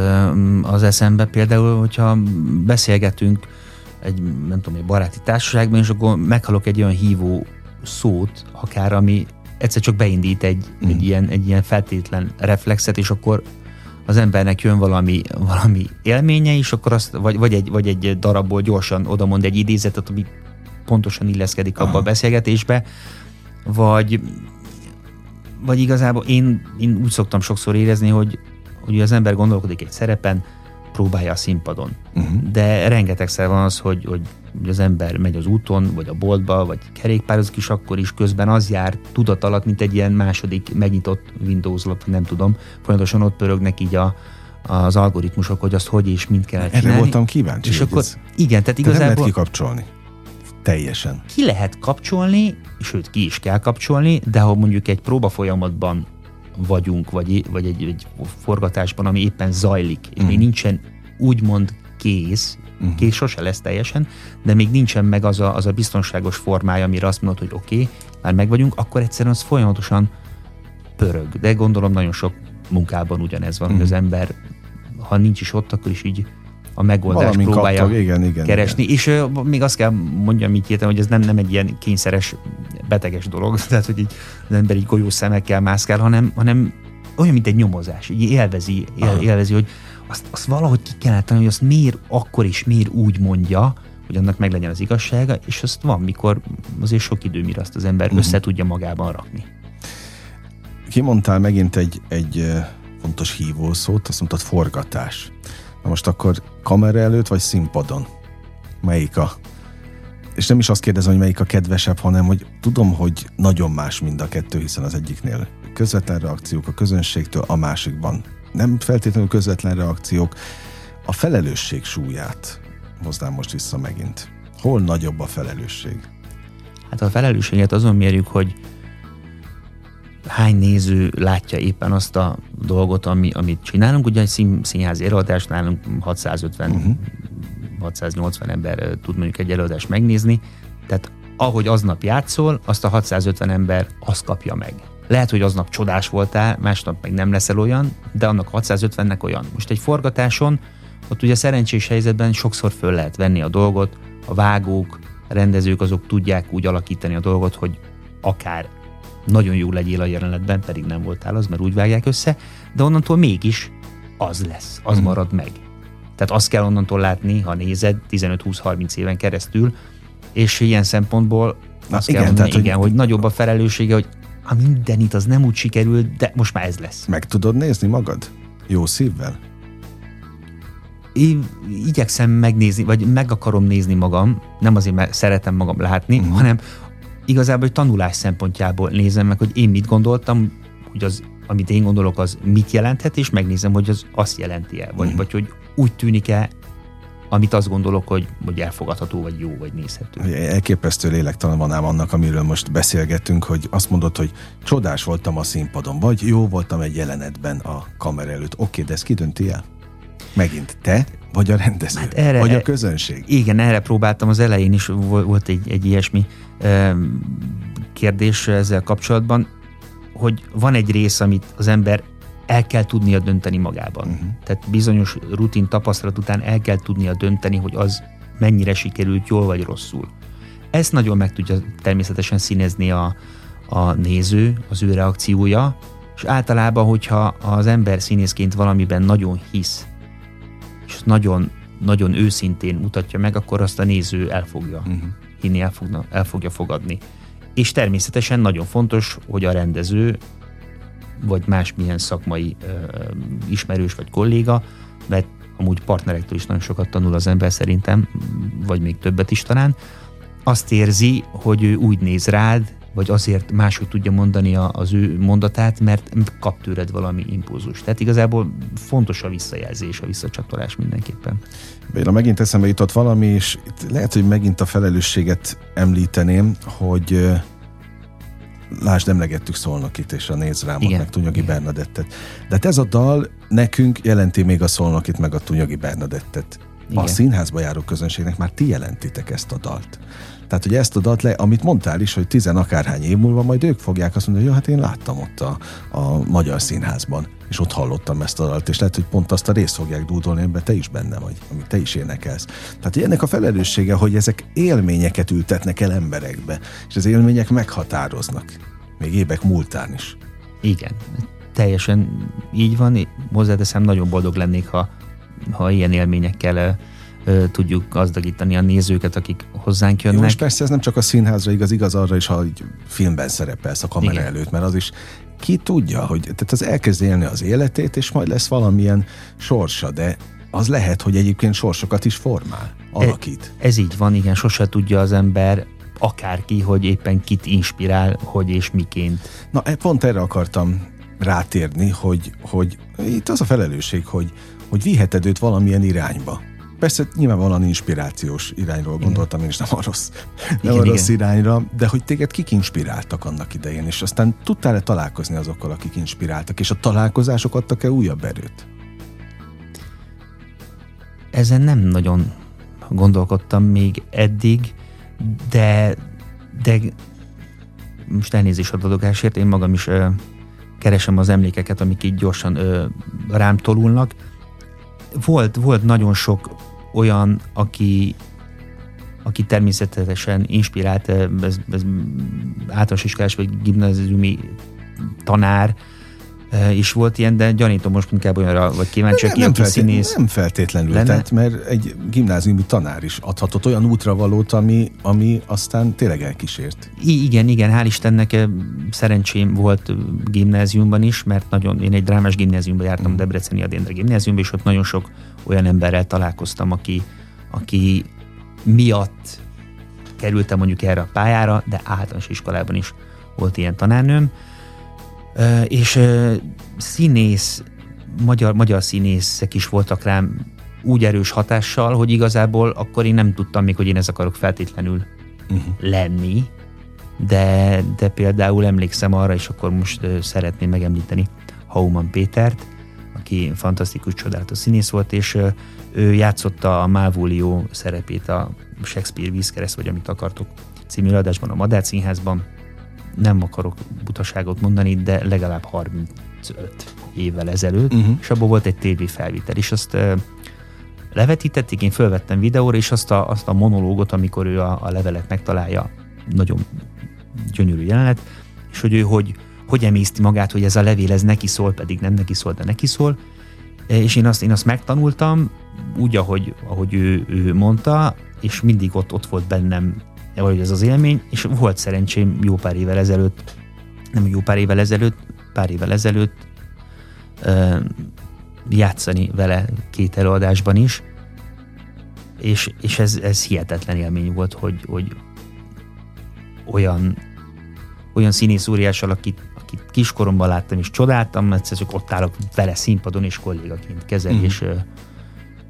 az eszembe. Például, hogyha beszélgetünk egy, nem tudom, egy baráti társaságban, és akkor meghalok egy olyan hívó szót, akár ami egyszer csak beindít egy, mm. egy, ilyen, egy ilyen feltétlen reflexet, és akkor az embernek jön valami, valami élménye, és akkor azt, vagy, vagy, egy, vagy egy darabból gyorsan oda mond egy idézetet, ami pontosan illeszkedik abba Aha. a beszélgetésbe, vagy, vagy igazából én, én úgy szoktam sokszor érezni, hogy, hogy az ember gondolkodik egy szerepen, próbálja a színpadon. Uh-huh. De rengetegszer van az, hogy, hogy az ember megy az úton, vagy a boltba, vagy kerékpározik is akkor is, közben az jár tudat alatt, mint egy ilyen második megnyitott Windows lap, nem tudom, folyamatosan ott pörögnek így a, az algoritmusok, hogy azt hogy és mind kell csinálni. Erre voltam kíváncsi. És akkor, ez... igen, tehát igazából... nem lehet kikapcsolni. Teljesen. Ki lehet kapcsolni, sőt ki is kell kapcsolni, de ha mondjuk egy próba folyamatban vagyunk, vagy, vagy egy, egy forgatásban, ami éppen zajlik, és uh-huh. még mhm. nincsen úgymond kész, uh-huh. kész sose lesz teljesen, de még nincsen meg az a, az a biztonságos formája, amire azt mondod, hogy oké, okay, már meg vagyunk, akkor egyszerűen az folyamatosan pörög. De gondolom nagyon sok munkában ugyanez van, uh-huh. hogy az mhm. ember, ha nincs is ott, akkor is így a megoldást Valamin próbálja kaptak, igen, igen, keresni. Igen. És uh, még azt kell mondjam így értem, hogy ez nem, nem egy ilyen kényszeres, beteges dolog, tehát hogy így az ember így golyó szemekkel mászkál, hanem, hanem olyan, mint egy nyomozás, így élvezi, él, élvezi hogy azt, azt valahogy ki kell tenni, hogy azt miért akkor is miért úgy mondja, hogy annak meg legyen az igazsága, és azt van, mikor azért sok idő, mire azt az ember uh-huh. össze tudja magában rakni. Kimondtál megint egy, egy fontos hívószót, azt mondtad forgatás. Na most akkor kamera előtt vagy színpadon? Melyik a... És nem is azt kérdezem, hogy melyik a kedvesebb, hanem hogy tudom, hogy nagyon más mind a kettő, hiszen az egyiknél közvetlen reakciók a közönségtől, a másikban nem feltétlenül közvetlen reakciók. A felelősség súlyát hoznám most vissza megint. Hol nagyobb a felelősség? Hát a felelősséget azon mérjük, hogy hány néző látja éppen azt a dolgot, ami, amit csinálunk. Ugye egy szín, színházi előadást nálunk 650 uh-huh. 680 ember tud mondjuk egy előadást megnézni, tehát ahogy aznap játszol, azt a 650 ember azt kapja meg. Lehet, hogy aznap csodás voltál, másnap meg nem leszel olyan, de annak 650-nek olyan. Most egy forgatáson, ott ugye szerencsés helyzetben sokszor föl lehet venni a dolgot, a vágók, a rendezők azok tudják úgy alakítani a dolgot, hogy akár nagyon jó legyél a jelenetben, pedig nem voltál az, mert úgy vágják össze, de onnantól mégis az lesz, az mm. marad meg. Tehát azt kell onnantól látni, ha nézed 15-20-30 éven keresztül, és ilyen szempontból azt igen, kell mondani, tehát, igen, hogy... hogy nagyobb a felelőssége, hogy a mindenit az nem úgy sikerült, de most már ez lesz. Meg tudod nézni magad? Jó szívvel? Én igyekszem megnézni, vagy meg akarom nézni magam, nem azért, mert szeretem magam látni, uh-huh. hanem igazából egy tanulás szempontjából nézem meg, hogy én mit gondoltam, hogy az, amit én gondolok, az mit jelenthet, és megnézem, hogy az azt jelenti-e, vagy, uh-huh. vagy hogy úgy tűnik-e, amit azt gondolok, hogy, hogy elfogadható, vagy jó, vagy nézhető. Elképesztő lélektalan van ám annak, amiről most beszélgetünk, hogy azt mondod, hogy csodás voltam a színpadon, vagy jó voltam egy jelenetben a kamera előtt. Oké, de ezt ki dönti el? Megint te, vagy a rendező, hát erre, vagy a közönség? Igen, erre próbáltam az elején is, volt egy, egy ilyesmi kérdés ezzel kapcsolatban, hogy van egy rész, amit az ember el kell tudnia dönteni magában. Uh-huh. Tehát bizonyos rutin tapasztalat után el kell tudnia dönteni, hogy az mennyire sikerült jól vagy rosszul. Ezt nagyon meg tudja természetesen színezni a, a néző, az ő reakciója, és általában, hogyha az ember színészként valamiben nagyon hisz, és nagyon, nagyon őszintén mutatja meg, akkor azt a néző el fogja uh-huh. Hinni, el, fogna, el fogja fogadni. És természetesen nagyon fontos, hogy a rendező vagy másmilyen szakmai ö, ismerős vagy kolléga, mert amúgy partnerektől is nagyon sokat tanul az ember szerintem, vagy még többet is talán, azt érzi, hogy ő úgy néz rád, vagy azért máshogy tudja mondani a, az ő mondatát, mert kap tőled valami impulzus. Tehát igazából fontos a visszajelzés, a visszacsatolás mindenképpen. Béla, megint eszembe jutott valami, és lehet, hogy megint a felelősséget említeném, hogy lásd, emlegettük Szolnokit és a Néz rámot, Igen. meg Tunyagi Igen. Bernadettet. De hát ez a dal nekünk jelenti még a Szolnokit, meg a Tunyagi Bernadettet. Igen. A színházba járó közönségnek már ti jelentitek ezt a dalt. Tehát, hogy ezt a dat le, amit mondtál is, hogy tizen akárhány év múlva majd ők fogják azt mondani, hogy ja, hát én láttam ott a, a Magyar Színházban, és ott hallottam ezt a dalt, és lehet, hogy pont azt a részt fogják dúdolni, ebben te is benne vagy, amit te is énekelsz. Tehát hogy ennek a felelőssége, hogy ezek élményeket ültetnek el emberekbe, és az élmények meghatároznak, még évek múltán is. Igen, teljesen így van. Hozzáteszem, nagyon boldog lennék, ha, ha ilyen élményekkel tudjuk gazdagítani a nézőket, akik hozzánk jönnek. Jó, és persze ez nem csak a színházra igaz, igaz arra is, ha filmben szerepelsz a kamera Igen. előtt, mert az is ki tudja, hogy tehát az elkezd élni az életét, és majd lesz valamilyen sorsa, de az lehet, hogy egyébként sorsokat is formál, alakít. Ez, ez így van, igen, sose tudja az ember akárki, hogy éppen kit inspirál, hogy és miként. Na, e, pont erre akartam rátérni, hogy, hogy itt az a felelősség, hogy, hogy viheted őt valamilyen irányba. Persze nyilvánvalóan inspirációs irányról gondoltam én is, nem a rossz, nem igen, a rossz igen. irányra, de hogy téged kik inspiráltak annak idején, és aztán tudtál-e találkozni azokkal, akik inspiráltak, és a találkozások adtak-e újabb erőt? Ezen nem nagyon gondolkodtam még eddig, de, de most elnézést a dologásért, én magam is ö, keresem az emlékeket, amik így gyorsan ö, rám tolulnak. Volt, volt nagyon sok olyan, aki, aki természetesen inspirált, ez, ez általános iskolás vagy gimnáziumi tanár, is volt ilyen, de gyanítom most inkább olyanra, vagy kíváncsi, nem, nem, feltét, színész. Nem feltétlenül, lenne? tehát, mert egy gimnáziumi tanár is adhatott olyan útra valót, ami, ami aztán tényleg elkísért. I- igen, igen, hál' Istennek szerencsém volt gimnáziumban is, mert nagyon, én egy drámás gimnáziumban jártam, hmm. Debreceni Adéndra gimnáziumban, és ott nagyon sok olyan emberrel találkoztam, aki, aki miatt kerültem mondjuk erre a pályára, de általános iskolában is volt ilyen tanárnőm, és színész, magyar, magyar színészek is voltak rám úgy erős hatással, hogy igazából akkor én nem tudtam még, hogy én ez akarok feltétlenül uh-huh. lenni, de, de például emlékszem arra, és akkor most szeretném megemlíteni Hauman Pétert, aki fantasztikus, csodálatos színész volt, és ő játszotta a Mávulió szerepét a Shakespeare vízkereszt, vagy amit akartok című adásban a Madár Színházban, nem akarok butaságot mondani, de legalább 35 évvel ezelőtt, uh-huh. és abból volt egy TV felvétel, és azt uh, levetítették, én felvettem videóra, és azt a, azt a monológot, amikor ő a, a levelet megtalálja, nagyon gyönyörű jelenet, és hogy ő hogy, hogy emészti magát, hogy ez a levél, ez neki szól, pedig nem neki szól, de neki szól, és én azt, én azt megtanultam, úgy, ahogy, ahogy ő, ő mondta, és mindig ott, ott volt bennem valahogy ez az élmény, és volt szerencsém jó pár évvel ezelőtt, nem jó pár évvel ezelőtt, pár évvel ezelőtt ö, játszani vele két előadásban is, és, és ez, ez hihetetlen élmény volt, hogy, hogy olyan, olyan színész óriással, akit, akit kiskoromban láttam és csodáltam, egyszerűen ott állok vele színpadon és kollégaként kezel, mm. és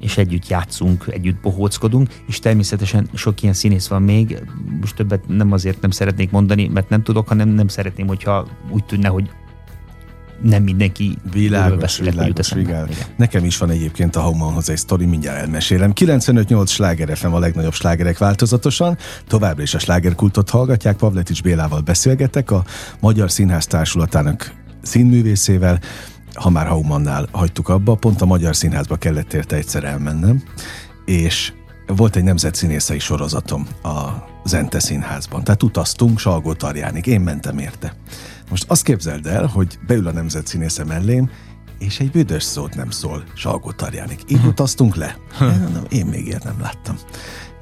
és együtt játszunk, együtt bohóckodunk, és természetesen sok ilyen színész van még, most többet nem azért nem szeretnék mondani, mert nem tudok, hanem nem szeretném, hogyha úgy tűnne, hogy nem mindenki világos, világos, világos. Nekem is van egyébként a Haumanhoz egy sztori, mindjárt elmesélem. 95-8 sláger FM a legnagyobb slágerek változatosan. Továbbra is a slágerkultot hallgatják. Pavletics Bélával beszélgetek, a Magyar Színház Társulatának színművészével ha már Haumannál hagytuk abba, pont a Magyar Színházba kellett érte egyszer elmennem, és volt egy nemzetszínészei sorozatom a Zente Színházban. Tehát utaztunk Salgó Tarjánig, én mentem érte. Most azt képzeld el, hogy beül a nemzetszínésze mellém, és egy büdös szót nem szól Salgó Tarjánig. Így utaztunk le. Én, én még ilyet nem láttam.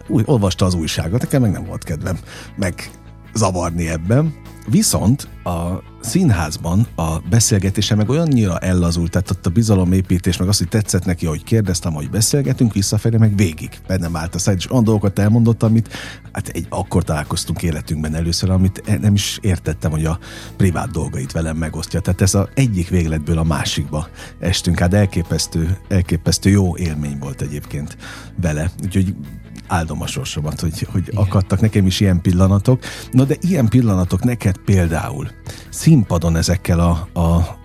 Úgy, olvasta az újságot, nekem meg nem volt kedvem meg zavarni ebben. Viszont a színházban a beszélgetése meg olyannyira ellazult, tehát ott a bizalomépítés, meg azt, hogy tetszett neki, hogy kérdeztem, hogy beszélgetünk, visszafelé meg végig bennem állt a száj, és olyan dolgokat elmondott, amit hát egy, akkor találkoztunk életünkben először, amit e- nem is értettem, hogy a privát dolgait velem megosztja. Tehát ez az egyik végletből a másikba estünk. Hát elképesztő, elképesztő jó élmény volt egyébként vele. Úgyhogy áldom a sorsomat, hogy, hogy akadtak nekem is ilyen pillanatok. Na de ilyen pillanatok neked például színpadon ezekkel a, a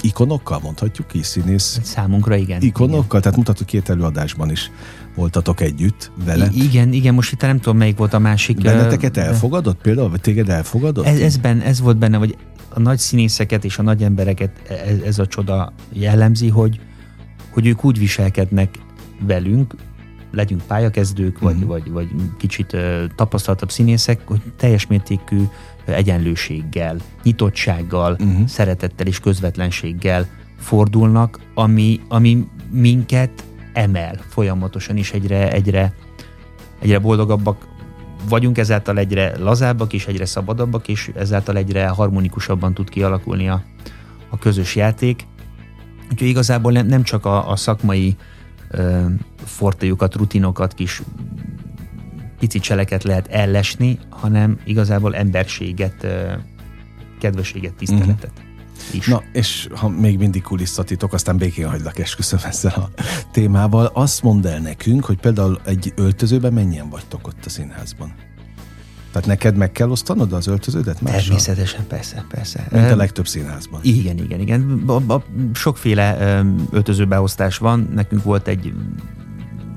ikonokkal mondhatjuk ki, színész Számunkra igen. ikonokkal, Igen. tehát mutatjuk két előadásban is voltatok együtt vele. I- igen, igen, most itt nem tudom, melyik volt a másik. Benneteket elfogadott például, vagy téged elfogadott? Ez, ez, benne, ez volt benne, hogy a nagy színészeket és a nagy embereket ez, ez a csoda jellemzi, hogy, hogy ők úgy viselkednek velünk, legyünk pályakezdők, vagy, Mhm. vagy, vagy kicsit tapasztaltabb színészek, hogy teljes mértékű egyenlőséggel, nyitottsággal, Mhm. szeretettel és közvetlenséggel fordulnak, ami, ami minket emel folyamatosan, és egyre, egyre, egyre boldogabbak vagyunk, ezáltal egyre lazábbak és egyre szabadabbak, és ezáltal egyre harmonikusabban tud kialakulni a, a közös játék. Úgyhogy igazából nem, nem csak a, a szakmai ö, fortéjukat, rutinokat, kis pici cseleket lehet ellesni, hanem igazából emberséget, kedvességet, tiszteletet is. Na, és ha még mindig kulisszatitok, aztán békén hagylak, esküszöm ezzel a témával. Azt mondd el nekünk, hogy például egy öltözőben mennyien vagytok ott a színházban? Tehát neked meg kell osztanod az öltöződet mással? Természetesen, persze, persze. Mint a legtöbb színházban. Igen, igen, igen. A, a, sokféle öltözőbeosztás van. Nekünk volt egy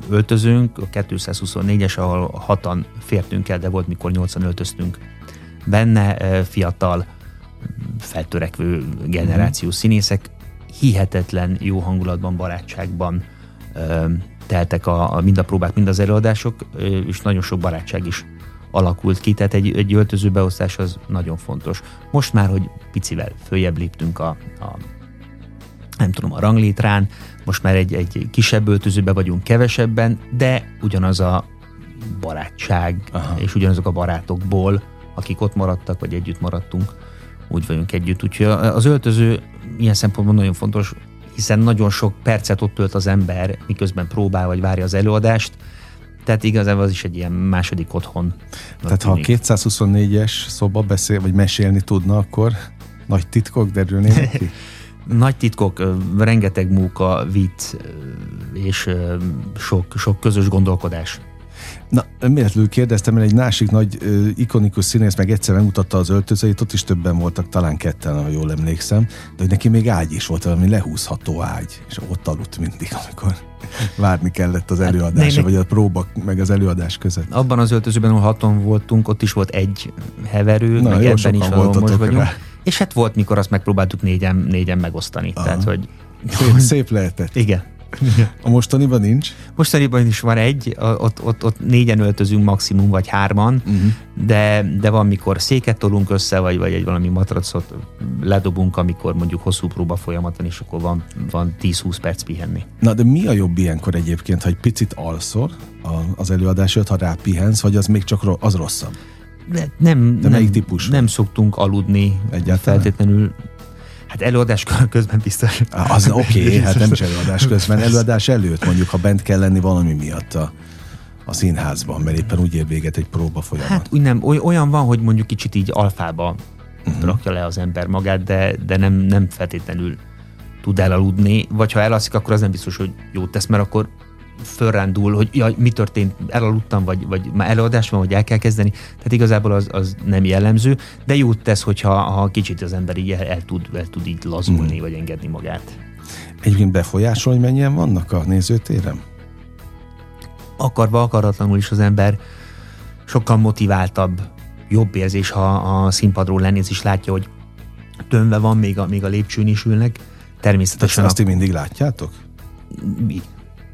öltözőnk, a 224-es, ahol hatan fértünk el, de volt, mikor 8 öltöztünk benne, fiatal, feltörekvő generációs színészek, hihetetlen jó hangulatban, barátságban teltek a, a, mind a próbák, mind az előadások, és nagyon sok barátság is alakult ki, tehát egy, egy öltözőbeosztás az nagyon fontos. Most már, hogy picivel följebb léptünk a, a nem tudom, a ranglétrán, most már egy, egy kisebb öltözőbe vagyunk kevesebben, de ugyanaz a barátság, Aha. És ugyanazok a barátokból, akik ott maradtak, vagy együtt maradtunk, úgy vagyunk együtt. Úgyhogy az öltöző ilyen szempontból nagyon fontos, hiszen nagyon sok percet ott tölt az ember, miközben próbál, vagy várja az előadást, tehát igazából az is egy ilyen második otthon. Tehát ha a 224-es szoba beszél, vagy mesélni tudna, akkor nagy titkok derülnének ki? Nagy titkok, rengeteg munka, vicc ö, és sok, sok közös gondolkodás. Na, véletlenül kérdeztem, mert egy másik nagy ö, ikonikus színész meg egyszer megmutatta az öltözőit, ott is többen voltak, talán ketten, ha jól emlékszem, de hogy neki még ágy is volt, valami lehúzható ágy, és ott aludt mindig, amikor várni kellett az előadásra, né- né- vagy a próba meg az előadás között. Abban az öltözőben, ahol haton voltunk, ott is volt egy heverő, Na, meg ebben is, ahol most vagyunk. rá. És hát volt, mikor azt megpróbáltuk négyen, négyen megosztani. Aha. Tehát, hogy Szép, szép lehetett. igen. A mostaniban nincs? Mostaniban is van egy, ott, ott, ott négyen öltözünk maximum, vagy hárman, Uh-huh. de, de van, mikor széket tolunk össze, vagy, vagy egy valami matracot ledobunk, amikor mondjuk hosszú próba folyamaton, és akkor van, van 10-20 perc pihenni. Na, de mi a jobb ilyenkor egyébként, ha egy picit alszol az előadás előtt, ha rápihensz, vagy az még csak ro- az rosszabb? De nem, De nem, típus nem szoktunk aludni Egyáltalán? feltétlenül. Hát előadás közben biztos. Az oké, okay, hát nem is előadás közben, előadás előtt mondjuk, ha bent kell lenni valami miatt a, a színházban, mert éppen úgy ér véget egy próba folyamat. Hát úgy nem, oly- olyan van, hogy mondjuk kicsit így alfába uh-huh. rakja le az ember magát, de, de nem, nem feltétlenül tud elaludni, vagy ha elalszik, akkor az nem biztos, hogy jót tesz, mert akkor fölrándul, hogy jaj, mi történt, elaludtam, vagy, vagy már előadás van, vagy el kell kezdeni. Tehát igazából az, az nem jellemző, de jót tesz, hogyha ha kicsit az ember így el, el, tud, el tud így lazulni, mm. vagy engedni magát. Egyébként befolyásol, hogy mennyien vannak a nézőtéren? akarva, akaratlanul is az ember sokkal motiváltabb, jobb érzés, ha a színpadról lenéz és látja, hogy tömve van, még a, még a lépcsőn is ülnek. Természetesen azt ti a, mindig látjátok? mi-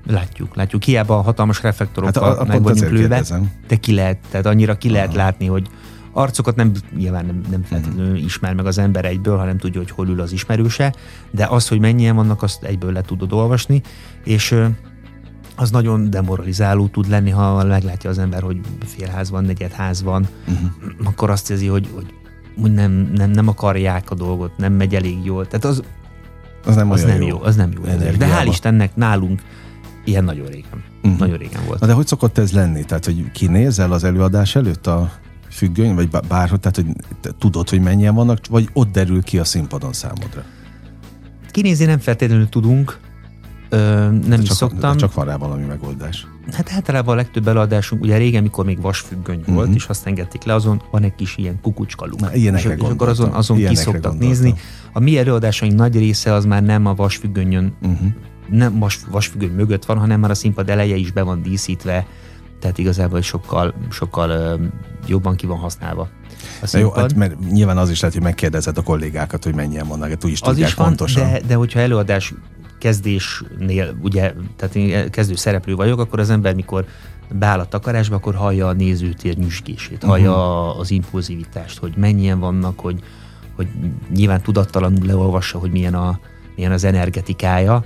látjuk, látjuk. Hiába a hatalmas Hát reflektorokkal a, a meg vagyunk lőve, kérdezem. de ki lehet, tehát annyira ki lehet Aha. látni, hogy arcokat nem, nyilván nem, Mhm. nem feltétlenül ismer meg az ember egyből, hanem tudja, hogy hol ül az ismerőse, de az, hogy mennyien vannak, azt egyből le tudod olvasni, és az nagyon demoralizáló tud lenni, ha meglátja az ember, hogy félház van, negyedház van, Uh-huh. akkor azt érzi, hogy, hogy úgy nem, nem, nem akarják a dolgot, nem megy elég jól. Tehát az, Az nem az nem jó. az nem jó. érzés. De Energiába. hál' Istennek nálunk ilyen nagyon régen. Mhm. Nagyon régen volt. Na de hogy szokott ez lenni? Tehát, hogy kinézel az előadás előtt a függöny, vagy bá- bárhogy, tehát, hogy tudod, hogy mennyien vannak, vagy ott derül ki a színpadon számodra? Kinézni nem feltétlenül tudunk, ö, nem De is csak, szoktam. csak van rá valami megoldás. Hát általában a legtöbb előadásunk, ugye régen, mikor még vasfüggöny volt, Mhm. és azt engedték le, azon van egy kis ilyen kukucskaluk. Na, ilyenekre és, és akkor azon, azon ki szoktak gondoltam. nézni, a mi előadásaink nagy része az már nem a vasfüggönyön, uh-huh. Nem vas, vasfüggöny mögött van, hanem már a színpad eleje is be van díszítve, tehát igazából sokkal, sokkal jobban ki van használva. A jó, hát, mert nyilván az is lehet, hogy megkérdezed a kollégákat, hogy mennyien vannak, hát úgy is az is van, pontosan. De, de hogyha előadás kezdésnél, ugye, tehát én kezdő szereplő vagyok, akkor az ember, mikor beáll a takarásba, akkor hallja a nézőtér nyüzsgését, uh-huh. hallja az impulzivitást, hogy mennyien vannak, hogy, hogy nyilván tudattalanul leolvassa, hogy milyen, a, milyen az energetikája,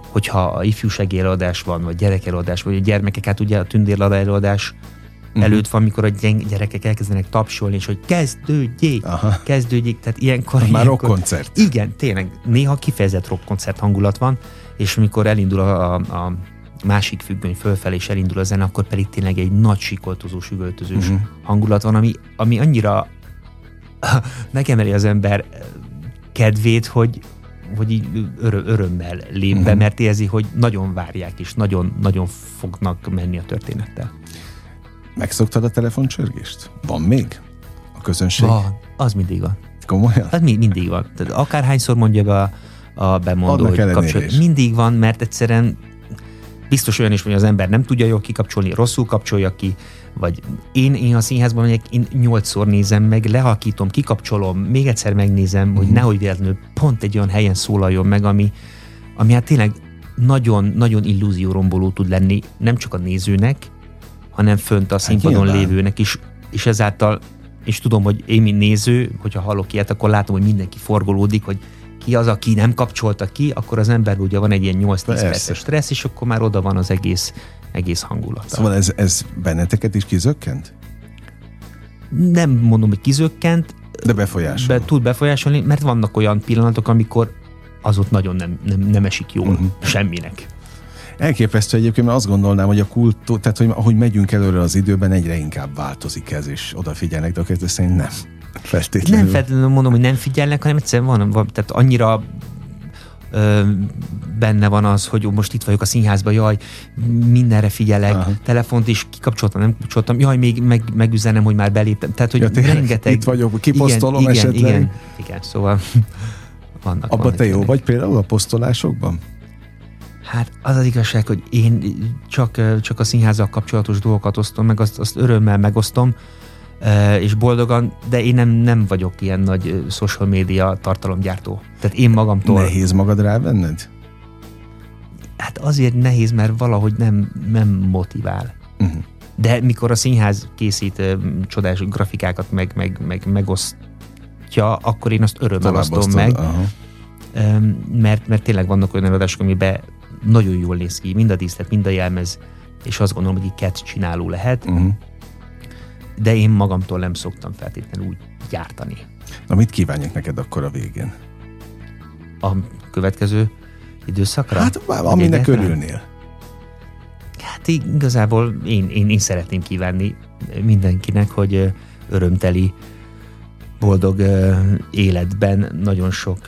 hogyha a ifjúsági előadás van, vagy gyerekelőadás, vagy a gyermekek, hát ugye a tündérlada előadás uh-huh. előtt van, amikor a gyerekek elkezdenek tapsolni, és hogy kezdődjék, Aha. kezdődjék, tehát ilyenkor... Már ilyenkor, rockkoncert. Igen, tényleg, néha kifejezett rockkoncert hangulat van, és amikor elindul a, a, a másik függöny fölfelé, és elindul a zene, akkor pedig tényleg egy nagy sikoltozós, üvöltözős uh-huh. hangulat van, ami, ami annyira megemeli az ember kedvét, hogy, hogy így örö, örömmel lép be, uh-huh. mert érzi, hogy nagyon várják, és nagyon-nagyon fognak menni a történettel. Megszoktad a telefoncsörgést? Van még? A közönség? Van, az mindig van. Komolyan? Az mi, mindig van. Tehát akárhányszor mondja be a, a bemondó, hogy kapcsolat. Mindig van, mert egyszerűen biztos olyan is, hogy az ember nem tudja jól kikapcsolni, rosszul kapcsolja ki, vagy én, én a színházban megyek, én nyolcszor nézem meg, lehalkítom, kikapcsolom, még egyszer megnézem, hogy mhm. nehogy véletlenül pont egy olyan helyen szólaljon meg, ami, ami hát tényleg nagyon, nagyon illúzióromboló tud lenni, nem csak a nézőnek, hanem fönt a hát színpadon hát lévőnek is, és ezáltal, és tudom, hogy én, mint néző, hogyha hallok ilyet, akkor látom, hogy mindenki forgolódik, hogy ki az, aki nem kapcsolta ki, akkor az ember ugye van egy ilyen 8-10 perces stressz, és akkor már oda van az egész, egész hangulat. Szóval ez, ez benneteket is kizökkent? Nem mondom, hogy kizökkent. De befolyásol. Be, tud befolyásolni, mert vannak olyan pillanatok, amikor az ott nagyon nem, nem, nem esik jól uh-huh. semminek. Elképesztő egyébként, mert azt gondolnám, hogy a kultúra, tehát hogy ahogy megyünk előre az időben, egyre inkább változik ez, és odafigyelnek, de akkor szerint nem. Feltétlenül. Nem feltétlenül mondom, hogy nem figyelnek, hanem egyszerűen van, van tehát annyira benne van az, hogy most itt vagyok a színházban, jaj, mindenre figyelek, Aha. telefont is kikapcsoltam, nem kapcsoltam, jaj, még meg, megüzenem, hogy már beléptem. Tehát, hogy ja, rengeteg... Itt vagyok, kiposztolom igen, esetleg. Igen, igen, igen, szóval vannak. Abba te jó vagy például a posztolásokban? Hát az az igazság, hogy én csak, csak a színházzal kapcsolatos dolgokat osztom, meg azt, azt örömmel megosztom, és boldogan, de én nem, nem vagyok ilyen nagy social média tartalomgyártó. Tehát én magamtól... Nehéz magad rávenned? Hát azért nehéz, mert valahogy nem, nem motivál. Uh-huh. De mikor a színház készít uh, csodás grafikákat, meg, meg, meg megosztja, akkor én azt örömmel osztom meg. Uh-huh. Um, mert, mert tényleg vannak olyan előadások, amiben nagyon jól néz ki, mind a díszlet, mind a jelmez, és azt gondolom, hogy egy csináló lehet. Uh-huh de én magamtól nem szoktam feltétlenül úgy gyártani. Na mit kívánjak neked akkor a végén? A következő időszakra? Hát aminek örülnél. Hát igazából én, én, én szeretném kívánni mindenkinek, hogy örömteli, boldog életben nagyon sok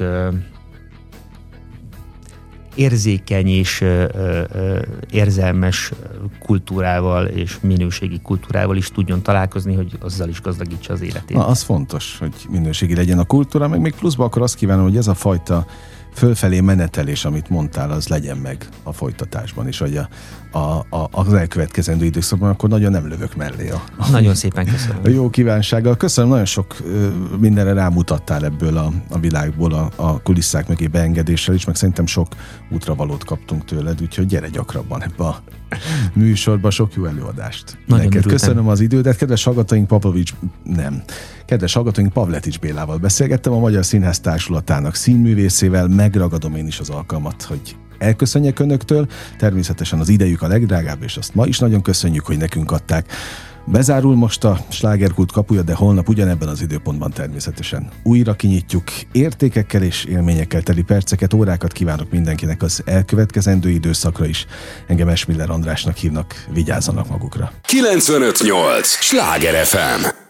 érzékeny és ö, ö, érzelmes kultúrával és minőségi kultúrával is tudjon találkozni, hogy azzal is gazdagítsa az életét. Na, az fontos, hogy minőségi legyen a kultúra, meg még pluszban akkor azt kívánom, hogy ez a fajta fölfelé menetelés, amit mondtál, az legyen meg a folytatásban, és hogy a, a, a, az elkövetkezendő időszakban akkor nagyon nem lövök mellé. A, nagyon szépen köszönöm. A jó kívánsággal. Köszönöm, nagyon sok mindenre rámutattál ebből a, a világból a, a kulisszák mögé beengedéssel is, meg szerintem sok útravalót kaptunk tőled, úgyhogy gyere gyakrabban ebbe a műsorba, sok jó előadást. Nagyon Neked köszönöm az idődet, kedves hallgatóink, Papovics, nem, kedves hallgatóink, Pavletics Bélával beszélgettem, a Magyar Színház Társulatának színművészével, megragadom én is az alkalmat, hogy elköszönjek önöktől. Természetesen az idejük a legdrágább, és azt ma is nagyon köszönjük, hogy nekünk adták. Bezárul most a slágerkult kapuja, de holnap ugyanebben az időpontban természetesen újra kinyitjuk. Értékekkel és élményekkel teli perceket, órákat kívánok mindenkinek az elkövetkezendő időszakra is. Engem Esmiller Andrásnak hívnak, vigyázzanak magukra. 958! Sláger FM!